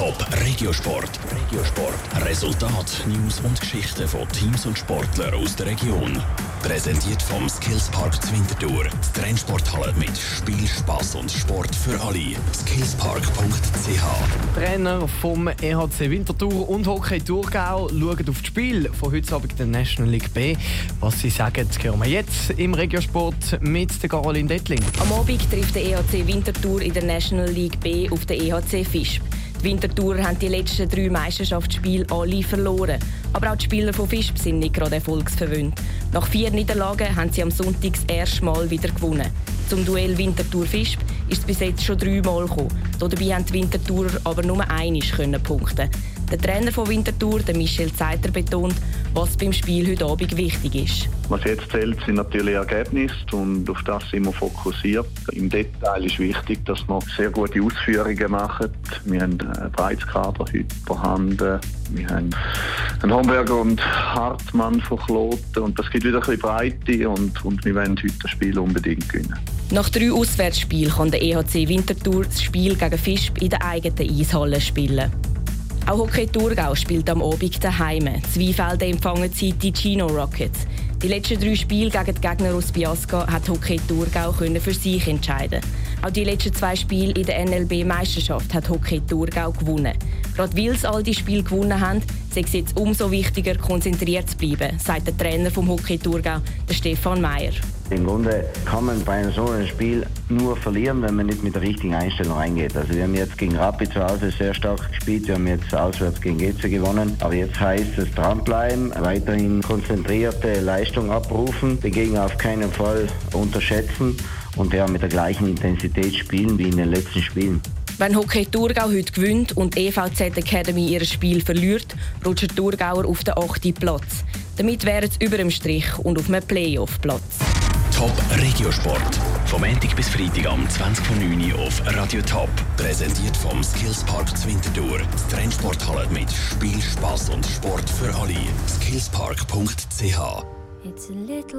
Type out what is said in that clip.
Top Regiosport. Regiosport. Resultat, News und Geschichten von Teams und Sportlern aus der Region. Präsentiert vom Skillspark Zwintertour. Die Trennsporthalle mit Spiel, Spass und Sport für alle. Skillspark.ch. Trainer vom EHC Winterthur und Hockey Thurgau schauen auf das Spiel von heute Abend der National League B. Was sie sagen, hören wir jetzt im Regiosport mit der Caroline Dettling. Am Abend trifft der EHC Winterthur in der National League B auf den EHC Fischb. Die Winterthur haben die letzten drei Meisterschaftsspiele alle verloren. Aber auch die Spieler von Fischb sind nicht gerade erfolgsverwöhnt. Nach vier Niederlagen haben sie am Sonntag das erste Mal wieder gewonnen. Zum Duell Winterthur-Fischb ist es bis jetzt schon dreimal gekommen. Dabei haben die Winterthurer aber nur einmal punkten. Der Trainer von Winterthur, der Michel Zeiter, betont, was beim Spiel heute Abend wichtig ist. Was jetzt zählt, sind natürlich Ergebnisse und auf das sind wir fokussiert. Im Detail ist wichtig, dass wir sehr gute Ausführungen machen. Wir haben ein breites Kader heute vorhanden. Wir haben einen Homberger und Hartmann von Kloten und das gibt wieder ein bisschen Breite und, und wir wollen heute das Spiel unbedingt gewinnen. Nach drei Auswärtsspielen kann der EHC Winterthur das Spiel gegen Fischb in der eigenen Eishalle spielen. Auch Hockey Thurgau spielt am Abend daheim. Zwei Felder empfangen sie die Chino Rockets. Die letzten drei Spiele gegen die Gegner aus Biasca hat Hockey Thurgau für sich entscheiden. Auch die letzten zwei Spiele in der NLB-Meisterschaft hat Hockey Thurgau gewonnen. Gerade weil sie all die Spiele gewonnen haben, sei es jetzt umso wichtiger, konzentriert zu bleiben, sagt der Trainer vom Hockey Thurgau, Stefan Mayer. Im Grunde kann man bei so einem Spiel nur verlieren, wenn man nicht mit der richtigen Einstellung reingeht. Also wir haben jetzt gegen Rapid zu Hause sehr stark gespielt, wir haben jetzt auswärts gegen Geze gewonnen. Aber jetzt heißt es dranbleiben, weiterhin konzentrierte Leistung abrufen, den Gegner auf keinen Fall unterschätzen und ja mit der gleichen Intensität spielen wie in den letzten Spielen. Wenn Hockey Thurgau heute gewinnt und EVZ Academy ihr Spiel verliert, rutscht Thurgauer auf den 8. Platz. Damit wären sie über dem Strich und auf einem Playoff-Platz. Top Regiosport. Vom Montag bis Freitag am 20.09 Uhr auf Radio Top. Präsentiert vom Skillspark Zwintertour. Die Trennsporthalle mit Spiel, Spass und Sport für alle. Skillspark.ch